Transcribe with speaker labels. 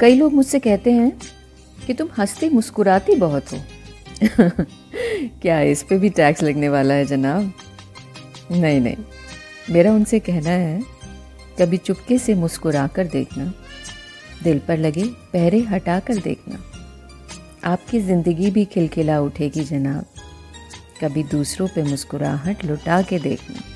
Speaker 1: कई लोग मुझसे कहते हैं कि तुम हंसती मुस्कुराती बहुत हो। क्या इस पे भी टैक्स लगने वाला है जनाब? नहीं नहीं। मेरा उनसे कहना है, कभी चुपके से मुस्कुरा कर देखना, दिल पर लगे पहरे हटा कर देखना। आपकी ज़िंदगी भी खिलखिला उठेगी जनाब। कभी दूसरों पे मुस्कुराहट लुटा के देखना।